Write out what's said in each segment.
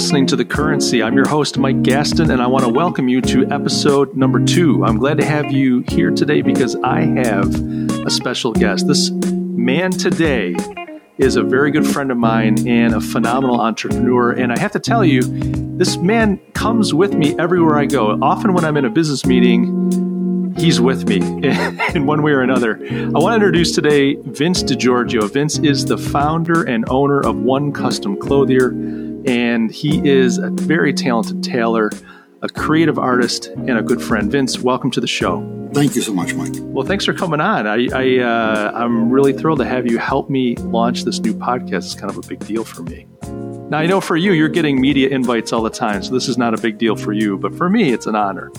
listening to The Currency. I'm your host, Mike Gastin, and I want to welcome you to episode number two. I'm glad to have you here today because I have a special guest. This man today is a very good friend of mine and a phenomenal entrepreneur. And I have to tell you, this man comes with me everywhere I go. Often when I'm in a business meeting, he's with me in one way or another. I want to introduce today Vince DiGiorgio. Vince is the founder and owner of One Custom Clothier, and he is a very talented tailor, a creative artist, and a good friend. Vince, welcome to the show. Thank you so much, Mike. Well, thanks for coming on. I, I uh, I'm really thrilled to have you help me launch this new podcast. It's kind of a big deal for me. Now, I know for you, you're getting media invites all the time, so this is not a big deal for you. But for me, it's an honor.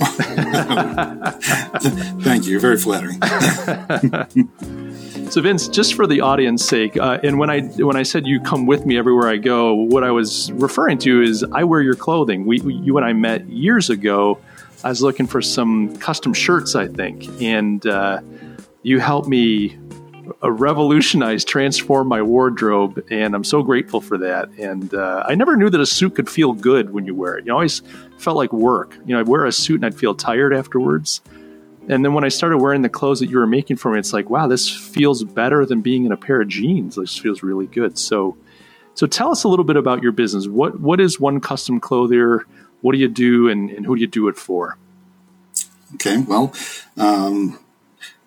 Thank you. You're very flattering. so, Vince, just for the audience' sake, uh, and when I when I said you come with me everywhere I go, what I was referring to is I wear your clothing. We, you and I met years ago. I was looking for some custom shirts, I think, and uh, you helped me uh, transformed my wardrobe, and I'm so grateful for that. And uh, I never knew that a suit could feel good when you wear it. You always felt like work. You know, I'd wear a suit and I'd feel tired afterwards. And then when I started wearing the clothes that you were making for me, it's like, wow, this feels better than being in a pair of jeans. This feels really good. So, so tell us a little bit about your business. What what is One Custom Clothier? What do you do, and, and who do you do it for? Okay, well, um,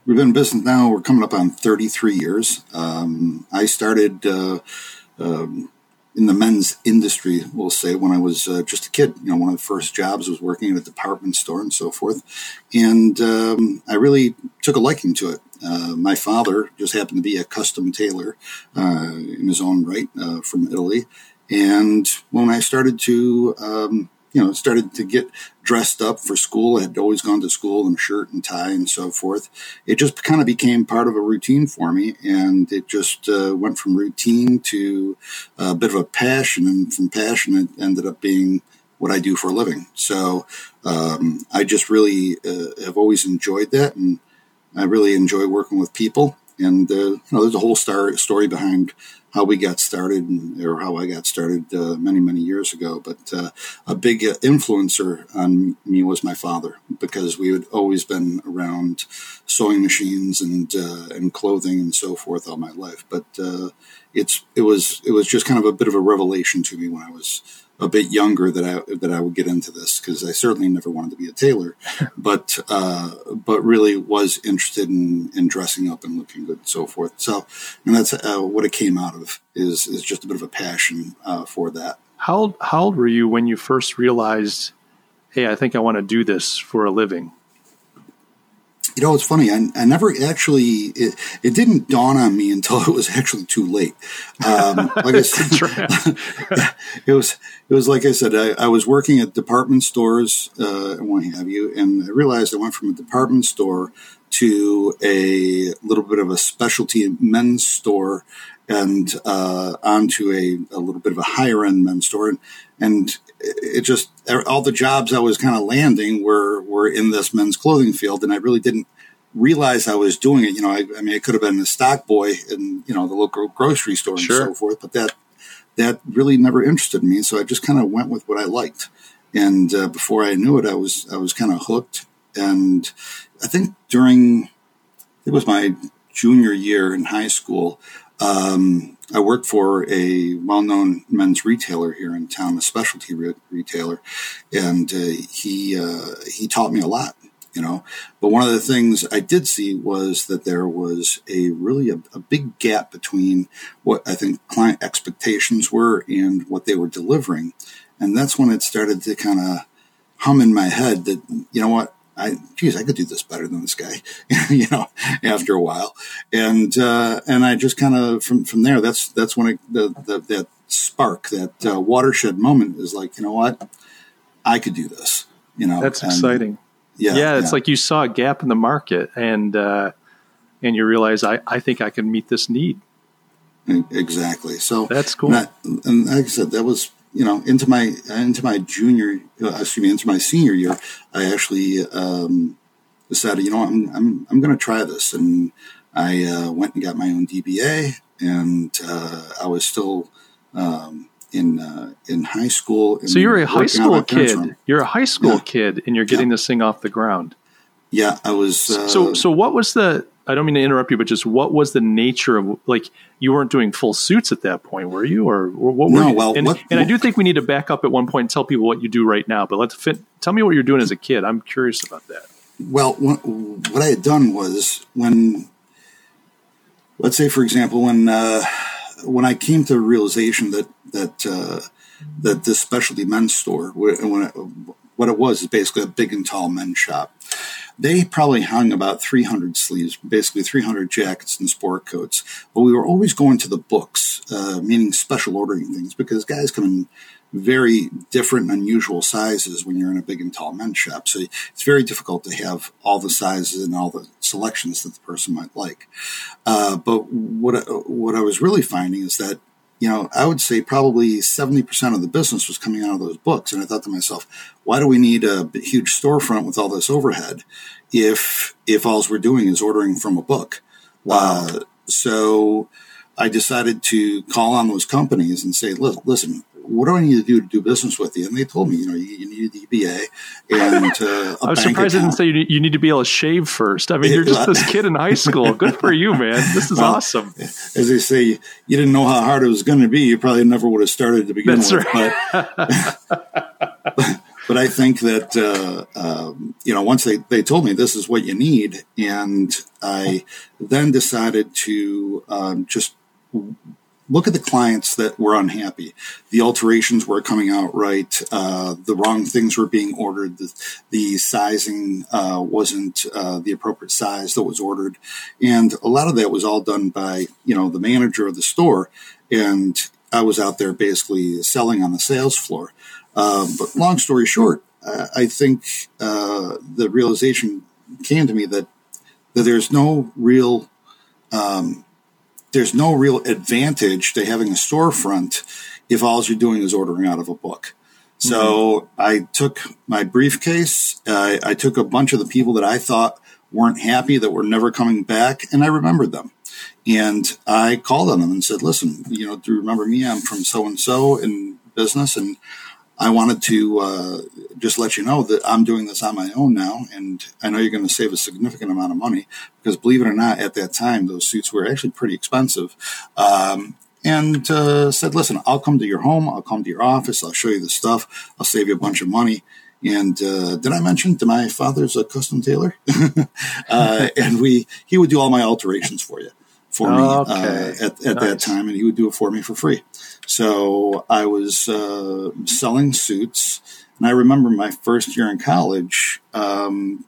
we've been in business now. We're coming up on 33 years. Um, I started uh, um, in the men's industry, we'll say, when I was uh, just a kid. You know, one of the first jobs was working at a department store and so forth. And um, I really took a liking to it. Uh, my father just happened to be a custom tailor uh, in his own right uh, from Italy. And when I started to um, you know, started to get dressed up for school. I had always gone to school in shirt and tie and so forth. It just kind of became part of a routine for me, and it just uh, went from routine to a bit of a passion, and from passion it ended up being what I do for a living. So um, I just really uh, have always enjoyed that, and I really enjoy working with people. And uh, you know, there's a whole star- story behind how we got started and, or how I got started uh, many, many years ago. But uh, a big influencer on me was my father because we had always been around sewing machines and uh, and clothing and so forth all my life. But uh, it's it was it was just kind of a bit of a revelation to me when I was a bit younger that I that I would get into this because I certainly never wanted to be a tailor, but uh, but really was interested in, in dressing up and looking good and so forth. So, and that's uh, what it came out of is is just a bit of a passion uh, for that. How old, how old were you when you first realized, hey, I think I want to do this for a living? You know, it's funny. I, I never actually, it, it, didn't dawn on me until it was actually too late. Um, like I said, it was, it was like I said, I, I was working at department stores, uh, and what have you, and I realized I went from a department store to a little bit of a specialty men's store and uh, onto a, a little bit of a higher end men's store. And, and it just all the jobs I was kind of landing were were in this men's clothing field, and I really didn't realize I was doing it. You know, I, I mean, I could have been a stock boy in you know the local grocery store and sure. so forth, but that that really never interested me. So I just kind of went with what I liked, and uh, before I knew it, I was I was kind of hooked. And I think during it was my junior year in high school. Um, I worked for a well-known men's retailer here in town, a specialty re- retailer, and uh, he uh, he taught me a lot. You know, but one of the things I did see was that there was a really a, a big gap between what I think client expectations were and what they were delivering, and that's when it started to kind of hum in my head that you know what I, geez, I could do this better than this guy, you know, after a while. And, uh, and I just kind of, from, from there, that's, that's when it, the, the, that spark, that uh, watershed moment is like, you know what? I could do this, you know. That's and, exciting. Yeah. Yeah. It's yeah. like you saw a gap in the market and, uh, and you realize I, I think I can meet this need. Exactly. So that's cool. And, and like I said, that was you know, into my into my junior, uh, excuse me, into my senior year, I actually um, decided, you know, I'm I'm I'm going to try this, and I uh, went and got my own DBA, and uh, I was still um, in uh, in high school. So you're a high school kid. You're a high school yeah. kid, and you're getting yeah. this thing off the ground. Yeah, I was. Uh, so so what was the? I don't mean to interrupt you, but just what was the nature of like you weren't doing full suits at that point, were you, or, or what were no, you? Well, and, what, and I do think we need to back up at one point and tell people what you do right now. But let's fit, tell me what you're doing as a kid. I'm curious about that. Well, what I had done was when, let's say, for example, when uh, when I came to the realization that that uh, that this specialty men's store, when it, what it was is basically a big and tall men's shop. They probably hung about 300 sleeves, basically 300 jackets and sport coats. But we were always going to the books, uh, meaning special ordering things, because guys come in very different and unusual sizes when you're in a big and tall men's shop. So it's very difficult to have all the sizes and all the selections that the person might like. Uh, but what what I was really finding is that you know, I would say probably 70% of the business was coming out of those books. And I thought to myself, why do we need a huge storefront with all this overhead if, if all we're doing is ordering from a book? Wow. Uh, so I decided to call on those companies and say, listen, what do I need to do to do business with you? And they told me, you know, you, you need a DBA and uh, I was surprised account. they didn't say you need, to be able to shave first. I mean, you're just this kid in high school. Good for you, man. This is well, awesome. As they say, you didn't know how hard it was going to be. You probably never would have started to begin That's with. Right. But, but I think that, uh, um, you know, once they, they told me this is what you need, and I then decided to um, just look at the clients that were unhappy. The alterations were coming out right. Uh, the wrong things were being ordered. The, the sizing uh, wasn't uh, the appropriate size that was ordered, and a lot of that was all done by you know the manager of the store. And I was out there basically selling on the sales floor. Um, but long story short, I think uh, the realization came to me that that there's no real um, there's no real advantage to having a storefront if all you're doing is ordering out of a book. So mm-hmm. I took my briefcase. Uh, I took a bunch of the people that I thought weren't happy that were never coming back, and I remembered them. And I called on them and said, "Listen, you know, do you remember me? I'm from so and so in business, and I wanted to uh, just let you know that I'm doing this on my own now, and I know you're going to save a significant amount of money because, believe it or not, at that time those suits were actually pretty expensive. Um, and uh, said, "Listen, I'll come to your home. I'll come to your office. I'll show you the stuff. I'll save you a bunch of money." And uh, did I mention that my father's a custom tailor? uh, and we he would do all my alterations for you for me uh, okay. at, at nice. that time, and he would do it for me for free. So I was uh, selling suits, and I remember my first year in college. Um,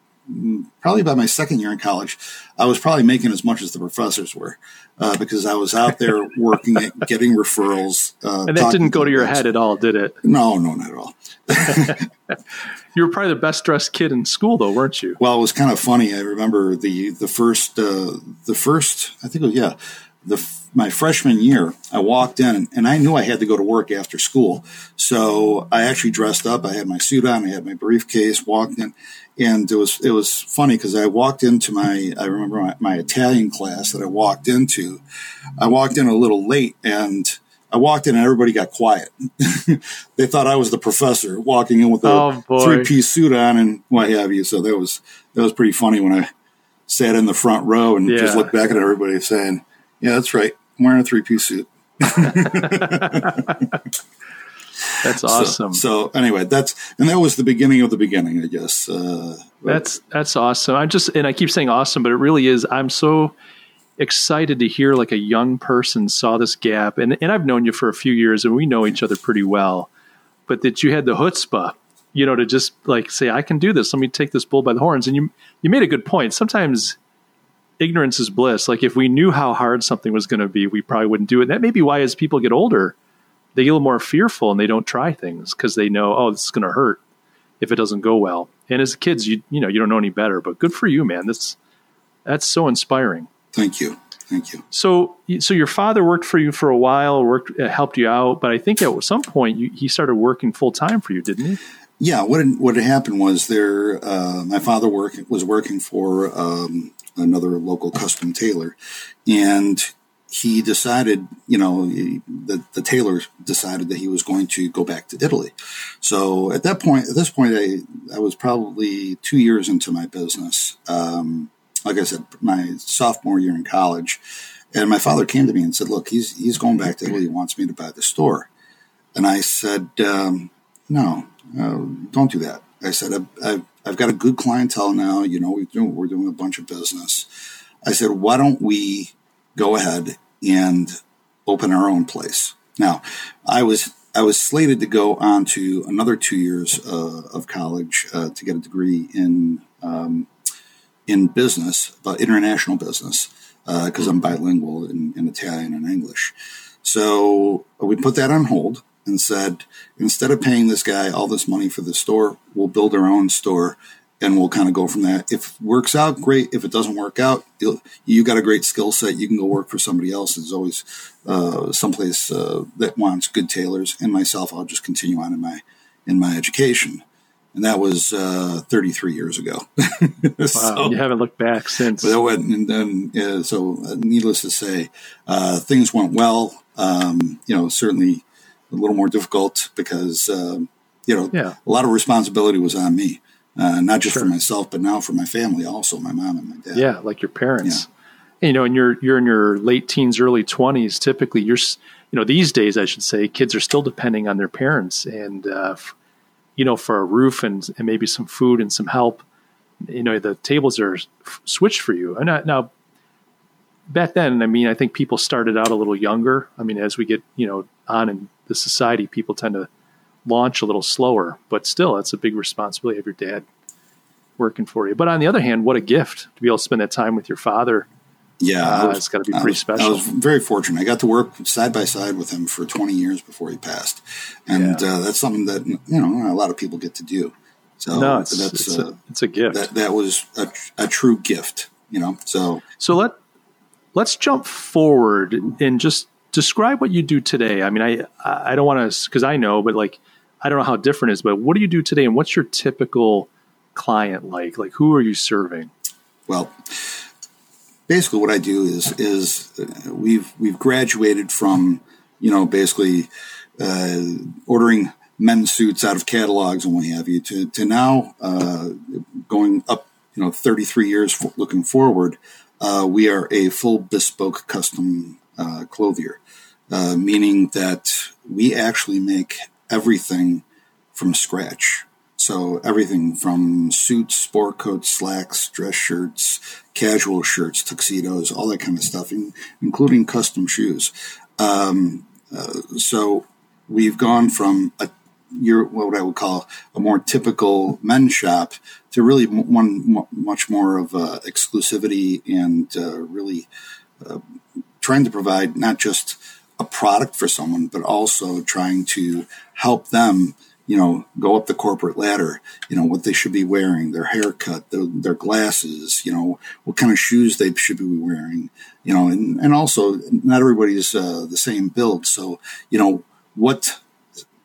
probably by my second year in college, I was probably making as much as the professors were uh, because I was out there working at getting referrals. Uh, and that didn't go to your head at all, did it? No, no, not at all. you were probably the best dressed kid in school, though, weren't you? Well, it was kind of funny. I remember the the first uh, the first I think it was, yeah the my freshman year, I walked in and I knew I had to go to work after school. So I actually dressed up. I had my suit on. I had my briefcase. Walked in, and it was it was funny because I walked into my I remember my, my Italian class that I walked into. I walked in a little late and. I walked in and everybody got quiet. they thought I was the professor walking in with a oh, three piece suit on and what have you. So that was that was pretty funny when I sat in the front row and yeah. just looked back at everybody saying, yeah, that's right. I'm wearing a three piece suit. that's awesome. So, so, anyway, that's and that was the beginning of the beginning, I guess. Uh, that's that's awesome. I just and I keep saying awesome, but it really is. I'm so excited to hear like a young person saw this gap, and and I've known you for a few years, and we know each other pretty well, but that you had the chutzpah, you know, to just like say, I can do this. Let me take this bull by the horns. And you you made a good point. Sometimes ignorance is bliss. Like if we knew how hard something was going to be, we probably wouldn't do it. And that may be why as people get older, they get a little more fearful and they don't try things because they know, oh, this is going to hurt if it doesn't go well. And as kids, you you know you don't know any better. But good for you, man. That's that's so inspiring. Thank you. Thank you. So, so your father worked for you for a while, worked, uh, helped you out, but I think at some point you, he started working full time for you, didn't he? Yeah. What had, what had happened was there. Uh, my father work was working for um, another local custom tailor, and he decided, you know, the, the tailor decided that he was going to go back to Italy. So at that point, at this point, I, I was probably two years into my business. Um, like I said, my sophomore year in college. And my father came to me and said, look, he's, he's going back to Italy. He wants me to buy the store. And I said, um, no, uh, don't do that. I said, I've, I've, I've, got a good clientele now. You know, we do, we're doing a bunch of business. I said, why don't we go ahead and open our own place? Now, I was I was slated to go on to another two years uh, of college uh, to get a degree in um, in business, but international business, because uh, I'm bilingual in, in Italian and English. So we put that on hold and said, instead of paying this guy all this money for the store, we'll build our own store and we'll kind of go from that. If it works out, great. If it doesn't work out, you got a great skill set. You can go work for somebody else. There's always uh, someplace uh, that wants good tailors. And myself, I'll just continue on in my in my education. And that was uh, 33 years ago. wow, so, you haven't looked back since. But went, and then, so uh, needless to say, uh, things went well. Um, you know, certainly a little more difficult because um, you know yeah. a lot of responsibility was on me, uh, not just sure. for myself, but now for my family also, my mom and my dad. Yeah, like your parents. Yeah. you know, and you're you're in your late teens, early twenties. Typically, you're you know these days, I should say, kids are still depending on their parents, and uh, you know, for a roof and, and maybe some food and some help. You know, the tables are f- switched for you. And now, back then, I mean, I think people started out a little younger. I mean, as we get you know on in the society, people tend to launch a little slower, but still, it's a big responsibility of your dad working for you. But on the other hand, what a gift to be able to spend that time with your father. Yeah, uh, was, it's got to be pretty was, special. I was very fortunate. I got to work side by side with him for 20 years before he passed, and yeah. uh, that's something that you know a lot of people get to do. So no, it's, that's it's, uh, a, it's a gift. That, that was a, a true gift, you know. So so let let's jump forward and just describe what you do today. I mean, I I don't want to because I know, but like I don't know how different it is. But what do you do today, and what's your typical client like? Like, who are you serving? Well, basically, what I do is is uh, we've we've graduated from you know basically uh, ordering men's suits out of catalogs and what have you to to now uh, going up you know 33 years looking forward. Uh, we are a full bespoke custom uh, clothier uh, meaning that we actually make everything from scratch. So everything from suits, sport coats, slacks, dress shirts, casual shirts, tuxedos, all that kind of stuff, including custom shoes. Um, uh, so we've gone from a your what I would call a more typical men's shop to really one much more of uh, exclusivity and uh, really uh, trying to provide not just a product for someone, but also trying to help them, you know, go up the corporate ladder, you know, what they should be wearing, their haircut, their, their glasses, you know, what kind of shoes they should be wearing, you know, and, and also not everybody's uh, the same build. So, you know, what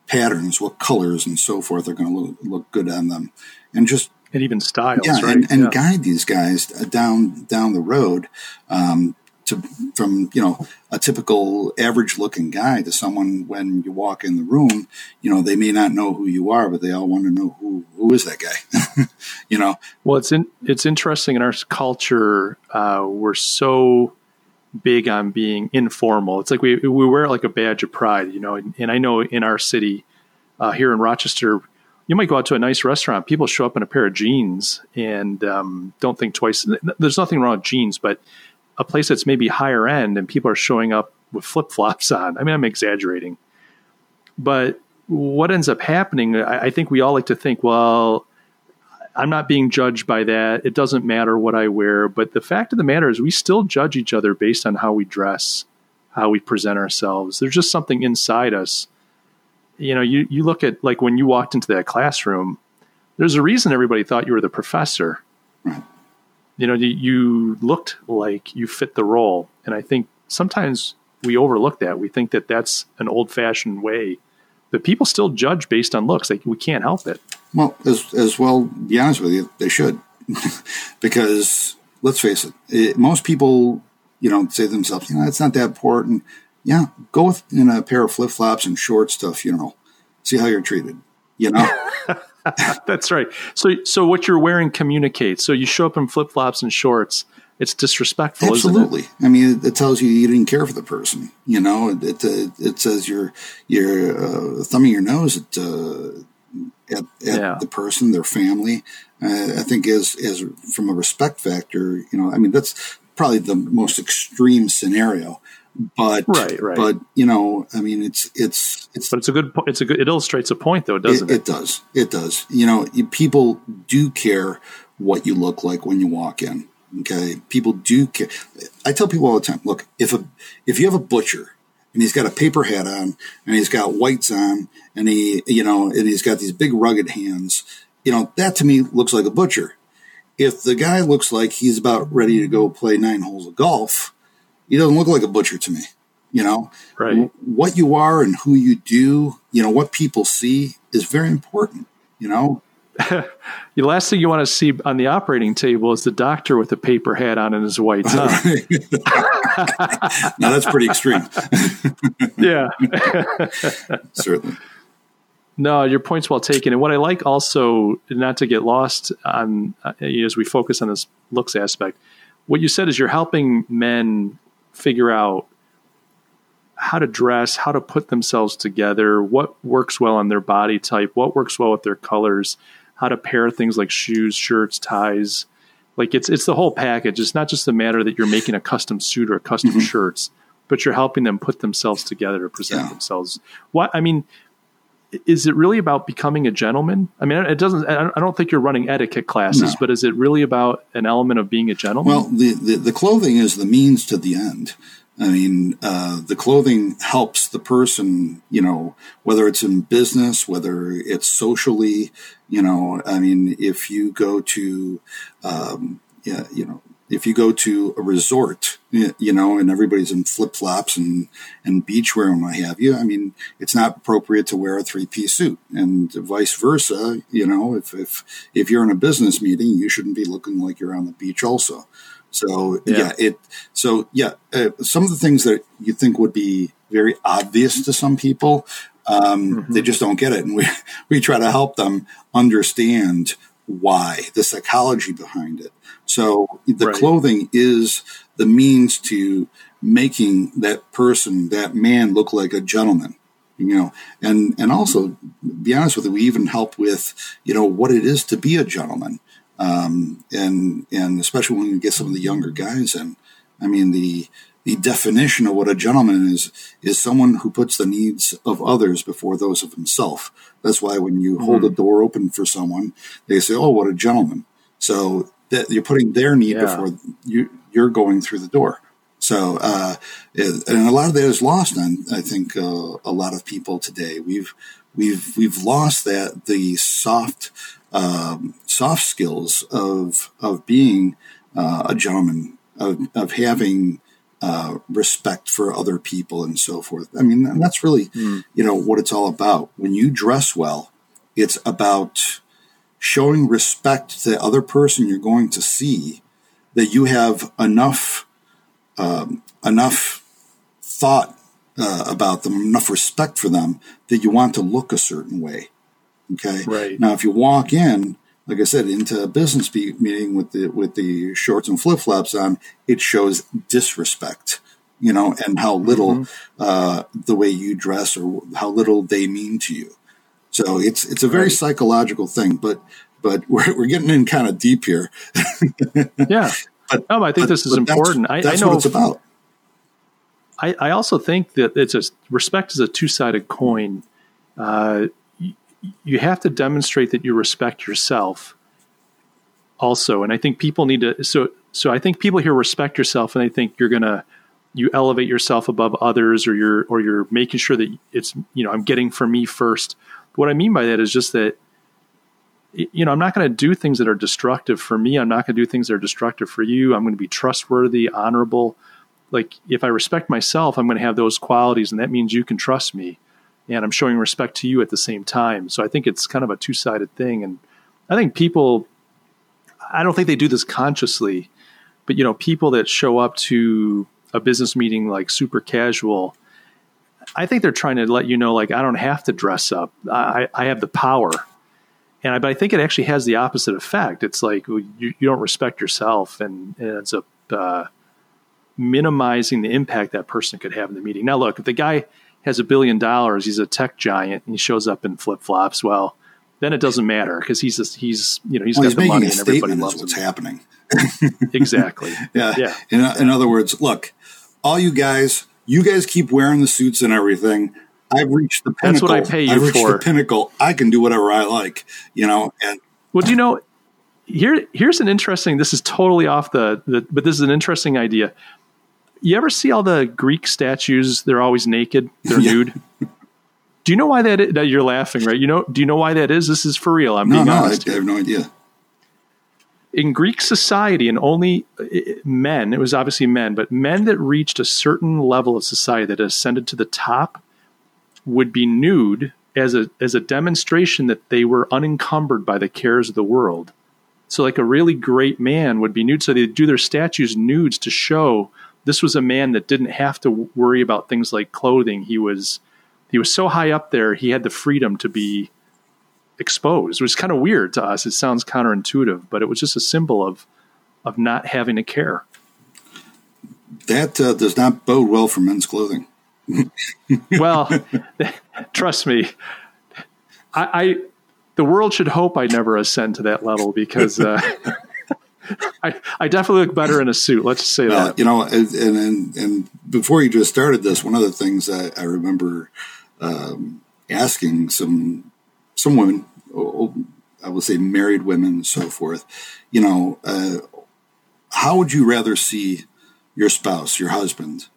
patterns, what colors and so forth are going to look, look good on them. And just and even styles, yeah, right? and, and yeah. guide these guys down down the road um, to from you know a typical average looking guy to someone when you walk in the room you know they may not know who you are but they all want to know who who is that guy you know? Well it's in, it's interesting in our culture uh, we're so big on being informal. It's like we we wear like a badge of pride you know and, and i know in our city uh, here in rochester you might go out to a nice restaurant people show up in a pair of jeans and um, don't think twice. There's nothing wrong with jeans but a place that's maybe higher end and people are showing up with flip flops on. I mean, I'm exaggerating. But what ends up happening, I, I, think we all like to think, well, I'm not being judged by that. It doesn't matter what I wear. But the fact of the matter is, we still judge each other based on how we dress, how we present ourselves. There's just something inside us. You know, you, you look at like when you walked into that classroom, there's a reason everybody thought you were the professor you know, you looked like you fit the role. And I think sometimes we overlook that. We think that that's an old fashioned way, but people still judge based on looks. Like we can't help it. Well, as, as well, be honest with you, they should. because let's face it, it, most people you know, say to themselves, you know, it's not that important. Yeah, go with in a pair of flip flops and shorts to a funeral. See how you're treated. You know. That's right. So, so what you're wearing communicates. So you show up in flip flops and shorts. It's disrespectful. Absolutely. It? I mean, it, it, tells you you didn't care for the person. You know, it it, uh, it says you're you're uh, thumbing your nose at uh, at, at yeah. the person, their family. Uh, I think as as from a respect factor, you know, I mean that's probably the most extreme scenario. But right, right. But you know, I mean, it's it's it's. But it's a good. It's a good. It illustrates a point, though, doesn't it? It, it does. It does. You know, people do care what you look like when you walk in. Okay, people do care. I tell people all the time. Look, if a if you have a butcher and he's got a paper hat on and he's got whites on and he you know and he's got these big rugged hands, you know that to me looks like a butcher. If the guy looks like he's about ready to go play nine holes of golf he doesn't look like a butcher to me. You know, right. what you are and who you do, you know, what people see is very important. You know, the last thing you want to see on the operating table is the doctor with a paper hat on and his white tie. now that's pretty extreme. yeah, certainly. No, your point's well taken. And what I like also, not to get lost on uh, as we focus on this looks aspect, what you said is you're helping men figure out how to dress, how to put themselves together, what works well on their body type, what works well with their colors, how to pair things like shoes, shirts, ties. Like it's it's the whole package. It's not just the matter that you're making a custom suit or custom mm-hmm. shirts, but you're helping them put themselves together to present yeah. themselves. What I mean, is it really about becoming a gentleman? I mean, it doesn't. I don't think you're running etiquette classes, no. but is it really about an element of being a gentleman? Well, the, the, the clothing is the means to the end. I mean, uh, the clothing helps the person, you know, whether it's in business, whether it's socially, you know, I mean, if you go to, um, yeah, you know, if you go to a resort, you know, and everybody's in flip flops and, and beachwear and what have you, I mean, it's not appropriate to wear a three piece suit and vice versa. You know, if, if, if you're in a business meeting, you shouldn't be looking like you're on the beach also. So yeah, yeah it, so yeah, uh, some of the things that you think would be very obvious to some people, um, mm-hmm. they just don't get it. And we, we try to help them understand why the psychology behind it so the right. clothing is the means to making that person, that man, look like a gentleman. You know, and and also, be honest with you, we even help with you know what it is to be a gentleman, um, and and especially when you get some of the younger guys in. I mean the the definition of what a gentleman is is someone who puts the needs of others before those of himself. That's why when you mm-hmm. hold a door open for someone, they say, "Oh, what a gentleman." So that you're putting their need yeah. before you you're going through the door. So, uh, and a lot of that is lost on I think uh, a lot of people today. We've we've we've lost that the soft um, soft skills of of being uh, a gentleman of of having uh, respect for other people and so forth. I mean, that's really mm. you know what it's all about. When you dress well, it's about showing respect to the other person you're going to see that you have enough um, enough thought uh, about them, enough respect for them that you want to look a certain way. Okay. Right. Now, if you walk in, like I said, into a business meeting with the with the shorts and flip flops on, it shows disrespect. You know, and how little mm-hmm. uh, the way you dress or how little they mean to you. So it's it's a very right. psychological thing, but but we're we're getting in kind of deep here. yeah, but, no, I think but, this is important. That's, that's I, I know what it's about. I, I also think that it's a respect is a two sided coin. Uh, you, you have to demonstrate that you respect yourself also, and I think people need to. So so I think people here respect yourself, and I think you're gonna you elevate yourself above others, or you're or you're making sure that it's you know I'm getting for me first what I mean by that is just that you know, I'm not going to do things that are destructive for me. I'm not going to do things that are destructive for you. I'm going to be trustworthy, honorable. Like if I respect myself, I'm going to have those qualities, and that means you can trust me, and I'm showing respect to you at the same time. So I think it's kind of a two sided thing, and I think people, I don't think they do this consciously, but you know, people that show up to a business meeting like super casual, I think they're trying to let you know, like, I don't have to dress up. I, I have the power. And I, but I think it actually has the opposite effect. It's like you, you don't respect yourself, and, and it ends up uh, minimizing the impact that person could have in the meeting. Now, look, if the guy has a billion dollars, he's a tech giant, and he shows up in flip flops, well, then it doesn't matter because he's just, he's you know he's well, got he's the money and everybody loves what's him. happening. exactly. Yeah. Yeah. In, in other words, look, all you guys, you guys keep wearing the suits and everything. I've reached the pinnacle. That's what I pay you I've reached for. the pinnacle. I can do whatever I like, you know. And Well, do you know? Here, here's an interesting. This is totally off the, the, but this is an interesting idea. You ever see all the Greek statues? They're always naked. They're Yeah. nude. Do you know why that? Is? That you're laughing, right? You know? Do you know why that is? This is for real. I'm no, being no, I, honest. I have no idea. In Greek society, and only uh, men, it was obviously men, but men that reached a certain level of society that ascended to the top would be nude as a as a demonstration that they were unencumbered by the cares of the world. So, like a really great man would be nude. So they'd do their statues nudes to show this was a man that didn't have to worry about things like clothing. He was he was so high up there, he had the freedom to be exposed. It was kind of weird to us. It sounds counterintuitive, but it was just a symbol of of not having to care. That uh, does not bode well for men's clothing. Well, trust me, I, I the world should hope I never ascend to that level because uh, I I definitely look better in a suit. Let's just say Uh, that. you know, and, and and before you just started this, one of the things I, I remember um, asking some some women, I will say married women and so forth, you know, uh, how would you rather see your spouse, your husband?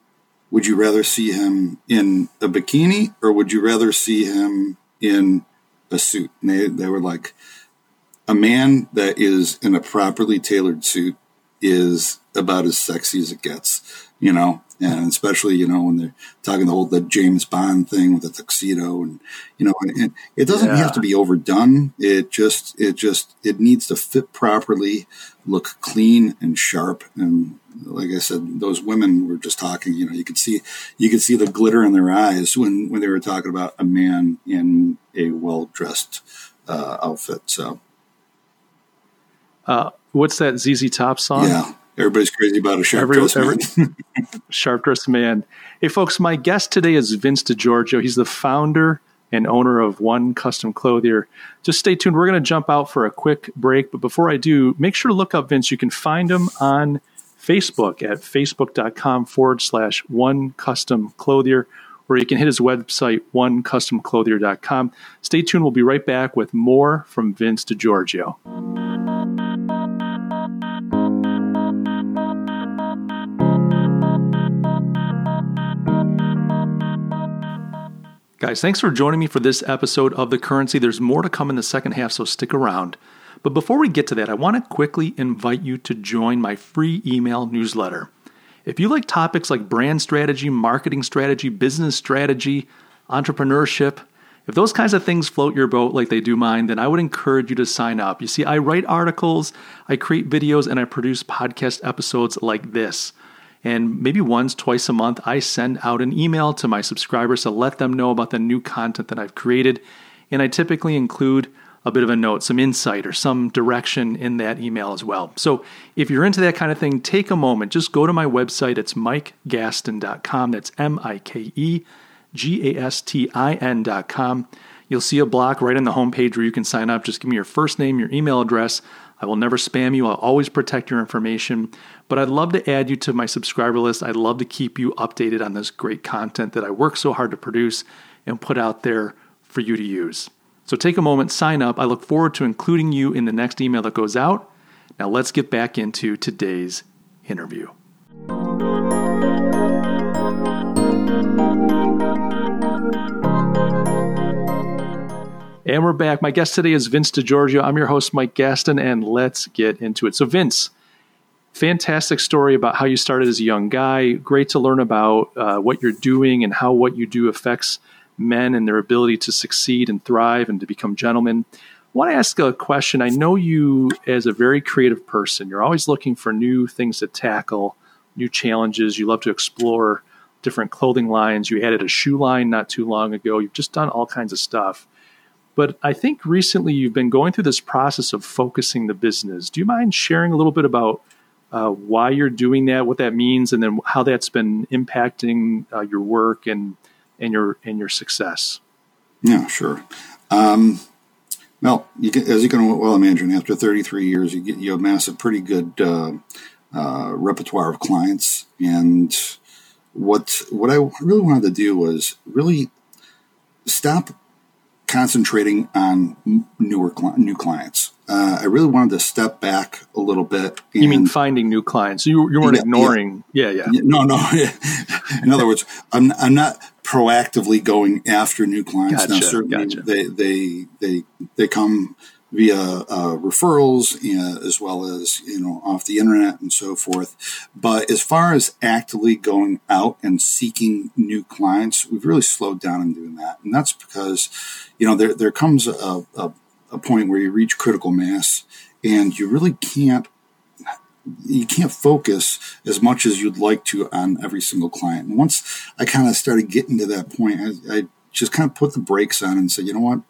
Would you rather see him in a bikini or would you rather see him in a suit? And they, they were like, a man that is in a properly tailored suit is about as sexy as it gets, you know, and especially, you know, when they're talking the whole, the James Bond thing with the tuxedo and, you know, and it doesn't Yeah. have to be overdone. It just, it just, it needs to fit properly, look clean and sharp. And like I said, those women were just talking, you know, you could see, you could see the glitter in their eyes when, when they were talking about a man in a well dressed, uh, outfit. So, Uh, what's that ZZ Top song? yeah, everybody's crazy about a sharp Every- dressed every- man. Sharp dressed man. Hey, folks, my guest today is Vince DiGiorgio. He's the founder and owner of One Custom Clothier. Just stay tuned. We're going to jump out for a quick break. But before I do, make sure to look up Vince. You can find him on Facebook at facebook.com forward slash One Custom Clothier, or you can hit his website, onecustomclothier.com. Stay tuned. We'll be right back with more from Vince DiGiorgio. Guys, thanks for joining me for this episode of The Currency. There's more to come in the second half, so stick around. But before we get to that, I want to quickly invite you to join my free email newsletter. If you like topics like brand strategy, marketing strategy, business strategy, entrepreneurship, if those kinds of things float your boat like they do mine, then I would encourage you to sign up. You see, I write articles, I create videos, and I produce podcast episodes like this. And maybe once, twice a month, I send out an email to my subscribers to let them know about the new content that I've created. And I typically include a bit of a note, some insight, or some direction in that email as well. So if you're into that kind of thing, take a moment. Just go to my website. It's mikegastin.com. That's M I K E G A S T I N.com. You'll see a block right on the homepage where you can sign up. Just give me your first name, your email address. I will never spam you. I'll always protect your information. But I'd love to add you to my subscriber list. I'd love to keep you updated on this great content that I work so hard to produce and put out there for you to use. So take a moment, sign up. I look forward to including you in the next email that goes out. Now let's get back into today's interview. And we're back. My guest today is Vince DiGiorgio. I'm your host, Mike Gastin, and let's get into it. So, Vince, fantastic story about how you started as a young guy. Great to learn about uh, what you're doing and how what you do affects men and their ability to succeed and thrive and to become gentlemen. I want to ask a question. I know you as a very creative person. You're always looking for new things to tackle, new challenges. You love to explore different clothing lines. You added a shoe line not too long ago. You've just done all kinds of stuff. But I think recently you've been going through this process of focusing the business. Do you mind sharing a little bit about uh, why you're doing that, what that means, and then how that's been impacting uh, your work and and your and your success? Yeah, sure. Um, well, you can, as you can well imagine, after 33 years, you get you amass a pretty good uh, uh repertoire of clients. And what what I really wanted to do was really stop concentrating on newer new clients. Uh, I really wanted to step back a little bit. you mean finding new clients? You, you weren't yeah, ignoring. Yeah. yeah, yeah. No, no. In other words, I'm, I'm not proactively going after new clients. Gotcha, now, certainly gotcha. they, they, they, they come via uh, referrals uh, as well as you know off the internet and so forth. But as far as actively going out and seeking new clients, we've really slowed down in doing that, and that's because you know there there comes a, a, a point where you reach critical mass and you really can't you can't focus as much as you'd like to on every single client. And once I kind of started getting to that point, I, I just kind of put the brakes on and said, you know what?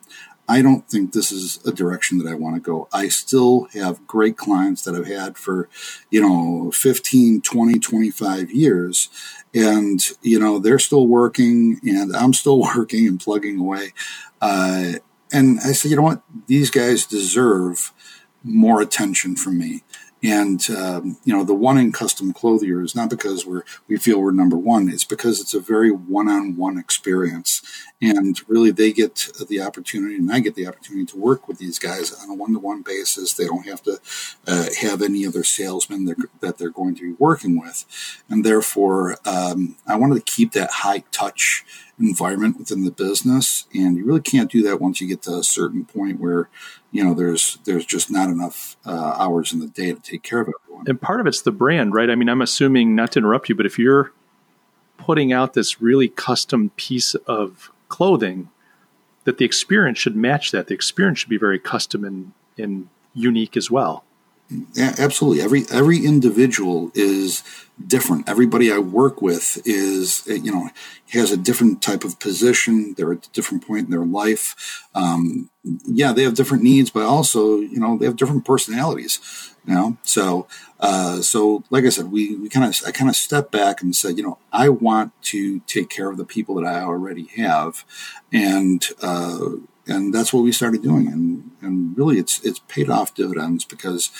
I don't think this is a direction that I want to go. I still have great clients that I've had for, you know, 15, 20, 25 years. And, you know, they're still working and I'm still working and plugging away. Uh, and I said, you know what? These guys deserve more attention from me. And um, you know, the one in custom clothier is not because we're we feel we're number one. It's because it's a very one-on-one experience, and really they get the opportunity, and I get the opportunity to work with these guys on a one-to-one basis. They don't have to uh, have any other salesman that, that they're going to be working with, and therefore, um, I wanted to keep that high touch environment within the business. And you really can't do that once you get to a certain point where, you know, there's there's just not enough uh, hours in the day to take care of everyone. And part of it's the brand, right? I mean, I'm assuming not to interrupt you, but if you're putting out this really custom piece of clothing, that the experience should match that. The experience should be very custom and, and unique as well. Yeah, absolutely. Every every individual is different. Everybody I work with is, you know, has a different type of position. They're at a different point in their life. Um, yeah, they have different needs, but also, you know, they have different personalities. You know, so uh, so like I said, we, we kind of I kind of stepped back and said, you know, I want to take care of the people that I already have, and uh, and that's what we started doing. And and really it's it's paid off dividends because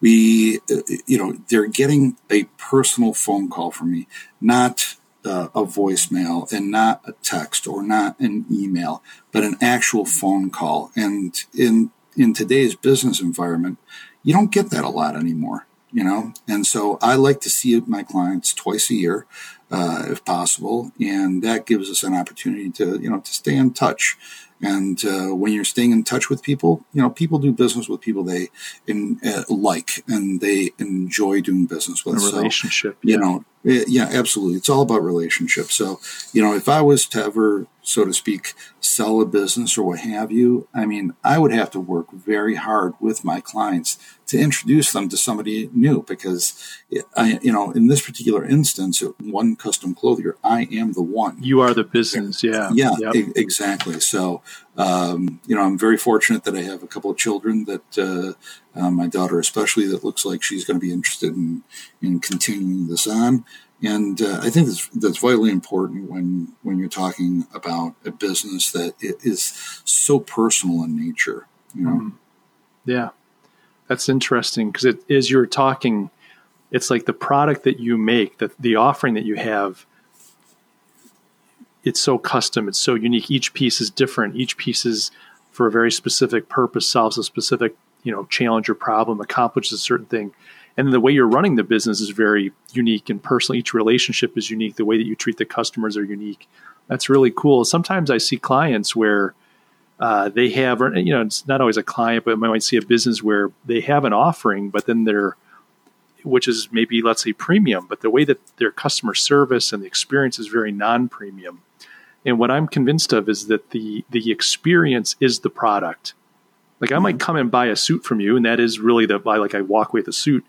we uh, you know they're getting a personal phone call from me not uh, a voicemail and not a text or not an email but an actual phone call. And in in today's business environment you don't get that a lot anymore you know? And so i like to see my clients twice a year uh, if possible. And that gives us an opportunity to you know to stay in touch and uh, when you're staying in touch with people, you know, people do business with people they in, uh, like and they enjoy doing business with. A relationship, so, you know, it, yeah, absolutely. It's all about relationships. So, you know, if I was to ever, so to speak, sell a business or what have you, I mean, I would have to work very hard with my clients to introduce them to somebody new because I, you know, in this particular instance, one custom clothier, I am the one. You are the business, yeah, yeah, yep. e- exactly. So, um, you know, I'm very fortunate that I have a couple of children that uh, uh, my daughter, especially, that looks like she's going to be interested in in continuing this on. And uh, I think that's, that's vitally important when when you're talking about a business that is so personal in nature. You know. Mm-hmm. Yeah. That's interesting because it, as you're talking, it's like the product that you make, that the offering that you have, it's so custom, it's so unique. Each piece is different. Each piece is for a very specific purpose, solves a specific, you know, challenge or problem, accomplishes a certain thing. And the way you're running the business is very unique and personal. Each relationship is unique. The way that you treat the customers are unique. That's really cool. Sometimes I see clients where uh, they have, you know, it's not always a client, but I might see a business where they have an offering, but then they're, which is maybe let's say premium, but the way that their customer service and the experience is very non-premium. And what I'm convinced of is that the the experience is the product. Like I might come and buy a suit from you, and that is really the like I walk away with a suit.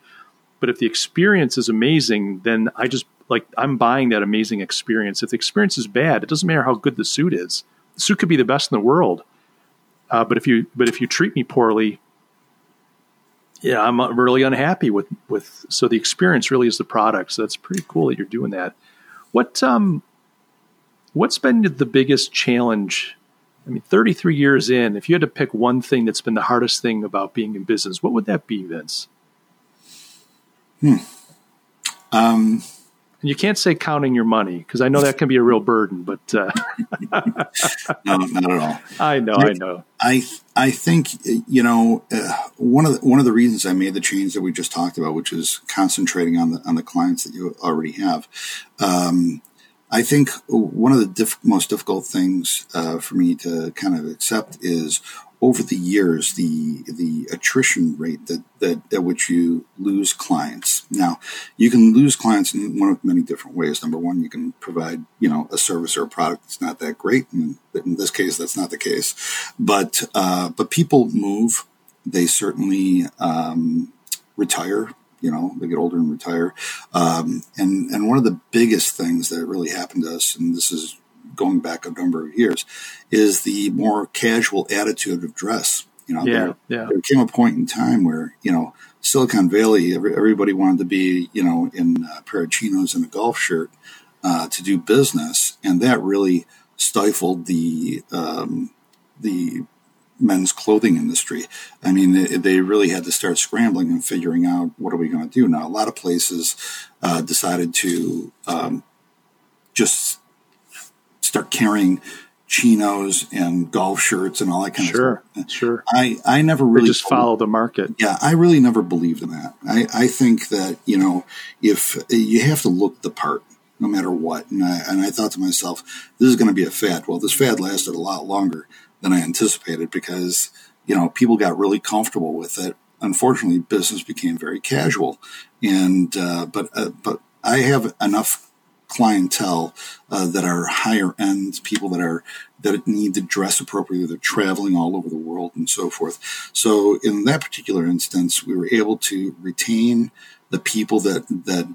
But if the experience is amazing, then I just like I'm buying that amazing experience. If the experience is bad, it doesn't matter how good the suit is. The suit could be the best in the world, uh, but if you but if you treat me poorly, yeah, I'm really unhappy with with. So the experience really is the product. So that's pretty cool that you're doing that. What um, what's been the biggest challenge? I mean, 33 years in, if you had to pick one thing that's been the hardest thing about being in business, what would that be, Vince? Hmm. Um, and you can't say counting your money because I know that can be a real burden, but uh, no, not at all. I know, I, I know. I I think you know uh, one of the, one of the reasons I made the change that we just talked about, which is concentrating on the on the clients that you already have. Um, I think one of the diff- most difficult things uh, for me to kind of accept is over the years the the attrition rate that, that at which you lose clients. Now, you can lose clients in one of many different ways. Number one, you can provide you know a service or a product that's not that great, and in this case, that's not the case. But uh, but people move. They certainly um, retire. You know, they get older and retire. Um, and and one of the biggest things that really happened to us, and this is going back a number of years, is the more casual attitude of dress. You know, yeah, there, yeah. there came a point in time where you know Silicon Valley, every, everybody wanted to be you know in a pair of chinos and a golf shirt uh, to do business, and that really stifled the um, the men's clothing industry. I mean, they, they, really had to start scrambling and figuring out what are we going to do now. A lot of places uh, decided to um, just start carrying chinos and golf shirts and all that kind sure, of stuff. Sure, I, I never really just follow the market. Yeah, I really never believed in that. I, I think that you know if you have to look the part no matter what, and I, and I thought to myself, this is going to be a fad. Well, this fad lasted a lot longer than I anticipated because you know people got really comfortable with it. Unfortunately, business became very casual, and uh, but uh, but I have enough clientele uh, that are higher end people that are that need to dress appropriately. They're traveling all over the world and so forth. So in that particular instance, we were able to retain the people that that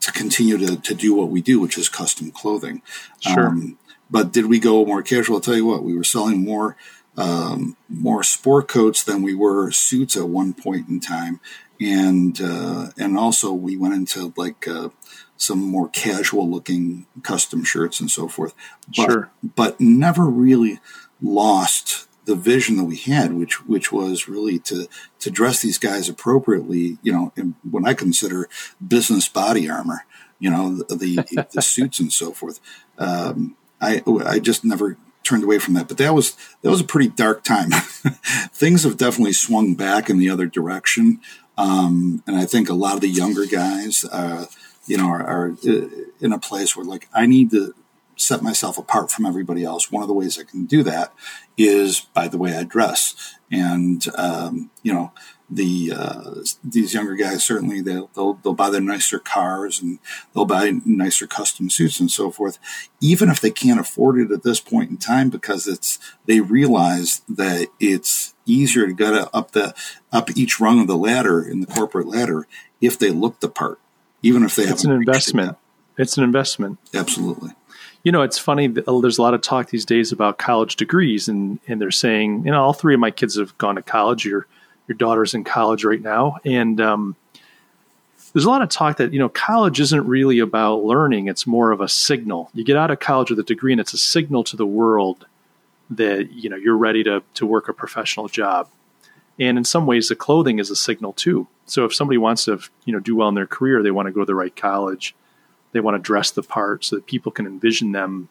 to continue to, to do what we do, which is custom clothing. Sure. Um, but did we go more casual? I'll tell you what, we were selling more um, more sport coats than we were suits at one point in time, and uh, and also we went into like uh, some more casual looking custom shirts and so forth. But, sure. But never really lost the vision that we had, which which was really to to dress these guys appropriately. You know, in what I consider business body armor. You know, the the, the suits and so forth. Um, I I just never turned away from that. But that was that was a pretty dark time. Things have definitely swung back in the other direction, um, and I think a lot of the younger guys. Uh, you know, are, are uh, in a place where like I need to set myself apart from everybody else. One of the ways I can do that is by the way I dress. And, um, you know, the, uh, these younger guys, certainly they'll, they'll, they'll buy their nicer cars and they'll buy nicer custom suits and so forth, even if they can't afford it at this point in time, because it's, they realize that it's easier to get up the, up each rung of the ladder in the corporate ladder if they look the part even if they it's an investment. It's an investment. Absolutely. You know, it's funny. Uh, there's a lot of talk these days about college degrees, and and they're saying, you know, all three of my kids have gone to college. Your your daughter's in college right now, and um, there's a lot of talk that you know college isn't really about learning. It's more of a signal. You get out of college with a degree, and it's a signal to the world that you know you're ready to to work a professional job. And in some ways, the clothing is a signal too. So if somebody wants to, you know, do well in their career, they want to go to the right college. They want to dress the part so that people can envision them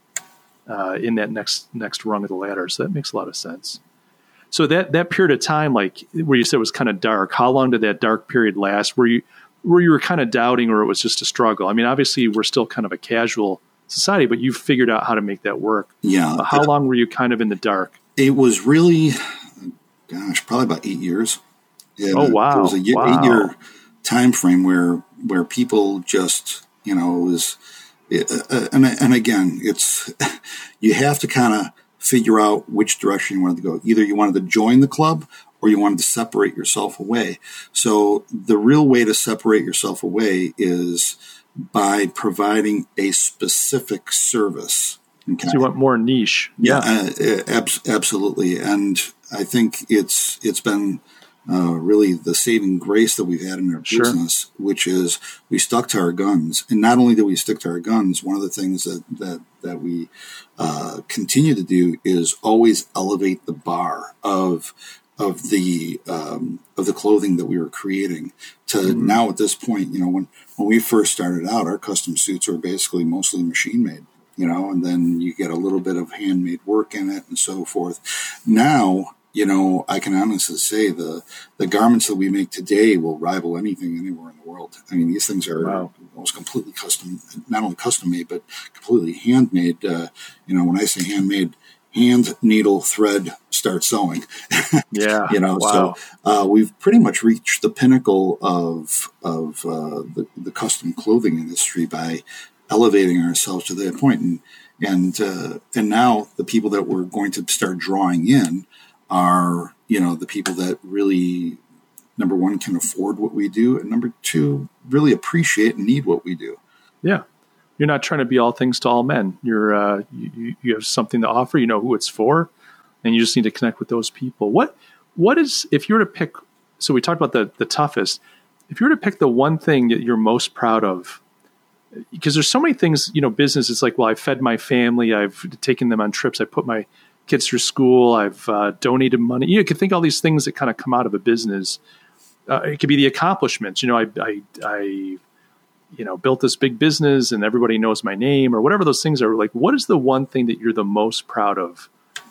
uh, in that next next rung of the ladder. So that makes a lot of sense. So that that period of time, like where you said was kind of dark. How long did that dark period last? Were you where you were kind of doubting, or it was just a struggle? I mean, obviously we're still kind of a casual society, but you figured out how to make that work. Yeah. But how long were you kind of in the dark? It was really gosh, probably about eight years. Yeah, oh wow! It was a year, wow. eight year time frame where where people just you know it was, it, uh, uh, and and again, it's you have to kind of figure out which direction you wanted to go. Either you wanted to join the club or you wanted to separate yourself away. So the real way to separate yourself away is by providing a specific service. Okay. So you want more niche. Yeah, yeah uh, ab- absolutely. And I think it's it's been uh, really the saving grace that we've had in our sure. business, which is we stuck to our guns. And not only do we stick to our guns, one of the things that that that we uh, continue to do is always elevate the bar of of the um, of the clothing that we were creating to mm-hmm. now at this point you know when when we first started out our custom suits were basically mostly machine made you know and then you get a little bit of handmade work in it and so forth now you know i can honestly say the the garments that we make today will rival anything anywhere in the world i mean these things are wow. almost completely custom not only custom made but completely handmade uh, you know when i say handmade hand, needle, thread, start sewing. Yeah, you know. Wow. So uh, we've pretty much reached the pinnacle of of uh, the, the custom clothing industry by elevating ourselves to that point, and and uh, and now the people that we're going to start drawing in are you know the people that really number one can afford what we do, and number two really appreciate and need what we do. Yeah, you're not trying to be all things to all men. You're uh, you, you have something to offer. You know who it's for, and you just need to connect with those people. What what is if you were to pick? So we talked about the the toughest. If you were to pick the one thing that you're most proud of, because there's so many things. You know, business. It's like, well, I fed my family. I've taken them on trips. I put my kids through school. I've uh, donated money. You, know, you can think all these things that kind of come out of a business. Uh, it could be the accomplishments. You know, I, I, I you know built this big business and everybody knows my name or whatever those things are like what is the one thing that you're the most proud of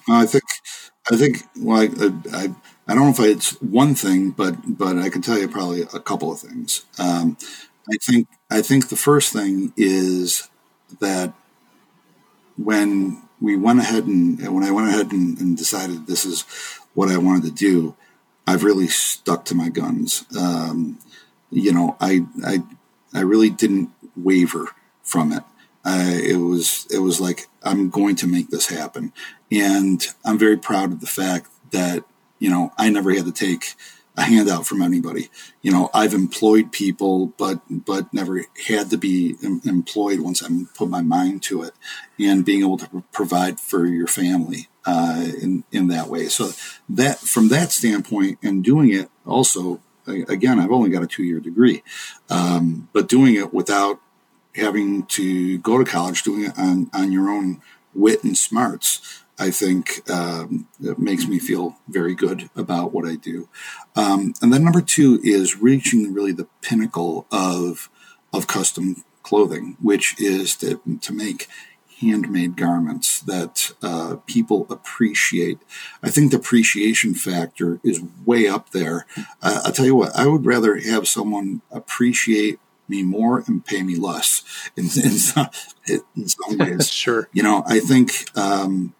i think i think well i, I, I don't know if it's one thing but but i can tell you probably a couple of things um, i think i think the first thing is that when we went ahead and when i went ahead and, and decided this is what i wanted to do i've really stuck to my guns um, you know i i I really didn't waver from it. It was it was like I'm going to make this happen, and I'm very proud of the fact that you know I never had to take a handout from anybody. You know, I've employed people, but but never had to be em- employed once I put my mind to it, and being able to provide for your family uh, in in that way. So that from that standpoint, and doing it also again, I've only got a two year degree, um, but doing it without having to go to college, doing it on, on your own wit and smarts, I think um, it makes me feel very good about what I do. Um, and then number two is reaching really the pinnacle of of custom clothing, which is to, to make handmade garments that uh, people appreciate. I think the appreciation factor is way up there. Uh, I'll tell you what, I would rather have someone appreciate me more and pay me less in, in, some, in some ways. sure. You know, I think um,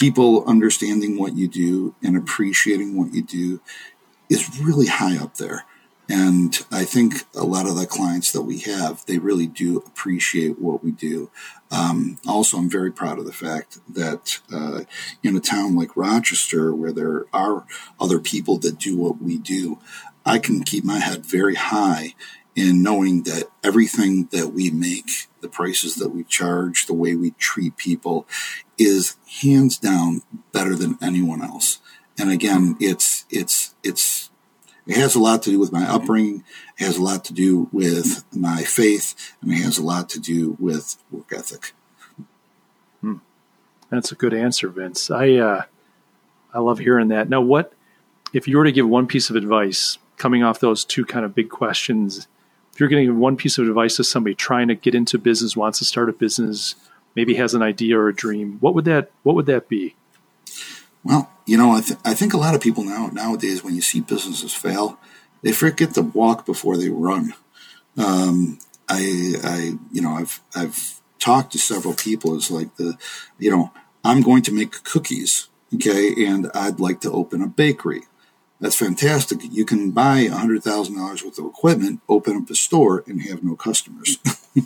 people understanding what you do and appreciating what you do is really high up there. And I think a lot of the clients that we have, they really do appreciate what we do. Um, also, I'm very proud of the fact that uh, in a town like Rochester, where there are other people that do what we do, I can keep my head very high in knowing that everything that we make, the prices that we charge, the way we treat people is hands down better than anyone else. And again, it's, it's, it's, it has a lot to do with my upbringing. It has a lot to do with my faith, and it has a lot to do with work ethic. Hmm. That's a good answer, Vince. I uh, I love hearing that. Now, what if you were to give one piece of advice coming off those two kind of big questions? If you're give one piece of advice to somebody trying to get into business, wants to start a business, maybe has an idea or a dream, what would that what would that be? Well, you know, I, th- I think a lot of people now nowadays, when you see businesses fail, they forget to walk before they run. Um, I, I, you know, I've I've talked to several people. It's like the, you know, I'm going to make cookies, okay, and I'd like to open a bakery. That's fantastic. You can buy hundred thousand dollars worth of equipment, open up a store, and have no customers.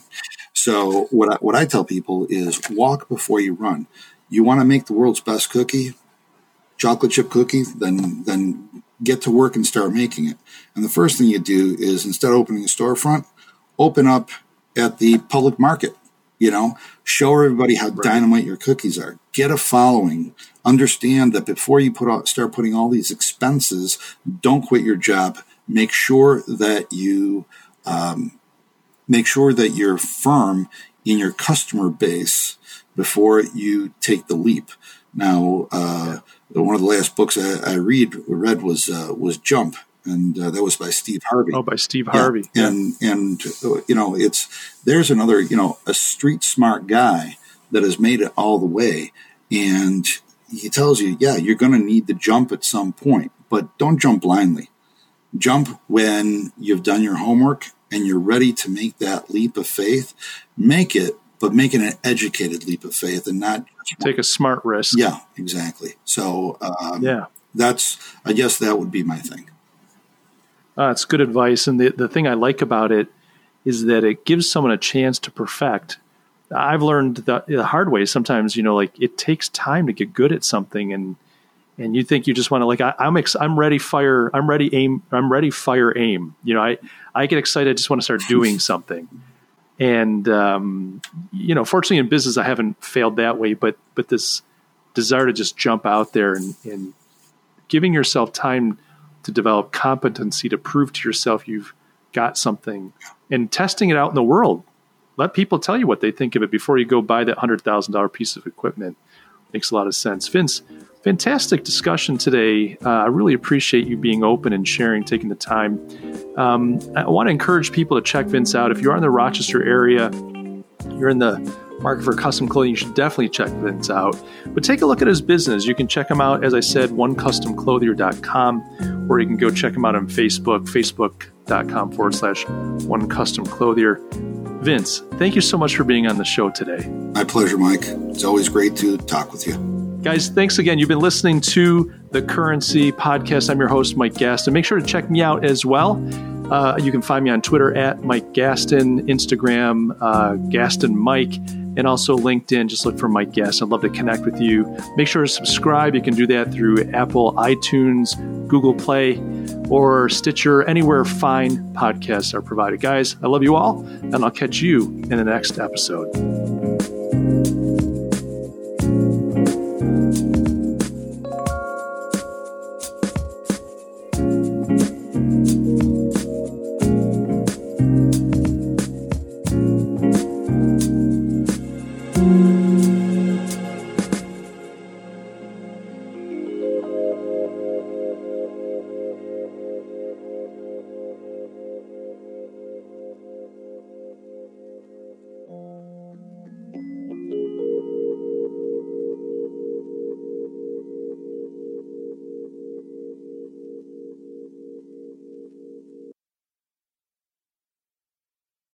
so what I, what I tell people is walk before you run you want to make the world's best cookie, chocolate chip cookie, then then get to work and start making it. And the first thing you do is instead of opening a storefront, open up at the public market. You know, show everybody how right. dynamite your cookies are. Get a following. Understand that before you put out, start putting all these expenses, don't quit your job. Make sure that you um, make sure that you're firm in your customer base before you take the leap. Now, uh, one of the last books I, I read read was uh, was Jump, and uh, that was by Steve Harvey. Oh, by Steve Harvey. Yeah. And and you know, it's there's another you know a street smart guy that has made it all the way, and he tells you, yeah, you're going to need to jump at some point, but don't jump blindly. Jump when you've done your homework and you're ready to make that leap of faith. Make it, but make it an educated leap of faith and not take a smart risk. Yeah, exactly. So um, yeah, that's I guess that would be my thing. Uh, it's good advice, and the the thing I like about it is that it gives someone a chance to perfect. I've learned the, the hard way. Sometimes you know, like it takes time to get good at something, and and you think you just want to like I, am ex- I'm ready fire I'm ready aim I'm ready fire aim. You know, I I get excited. I just want to start doing something. And um, you know, fortunately in business, I haven't failed that way. But but this desire to just jump out there and, and giving yourself time to develop competency to prove to yourself you've got something and testing it out in the world. Let people tell you what they think of it before you go buy that hundred thousand dollar piece of equipment. Makes a lot of sense. Vince, fantastic discussion today. Uh, I really appreciate you being open and sharing, taking the time. Um, I want to encourage people to check Vince out. If you're in the Rochester area, you're in the market for custom clothing, you should definitely check Vince out. But take a look at his business. You can check him out, as I said, onecustomclothier.com, or you can go check him out on Facebook, facebook.com forward slash one custom clothier. Vince, thank you so much for being on the show today. My pleasure, Mike. It's always great to talk with you. Guys, thanks again. You've been listening to the Currency Podcast. I'm your host, Mike Gastin. Make sure to check me out as well. Uh, you can find me on Twitter at Mike Gastin, Instagram, uh, Gastin Mike, and also LinkedIn. Just look for Mike Gastin. I'd love to connect with you. Make sure to subscribe. You can do that through Apple, iTunes, Google Play, or Stitcher, anywhere fine podcasts are provided. Guys, I love you all, and I'll catch you in the next episode.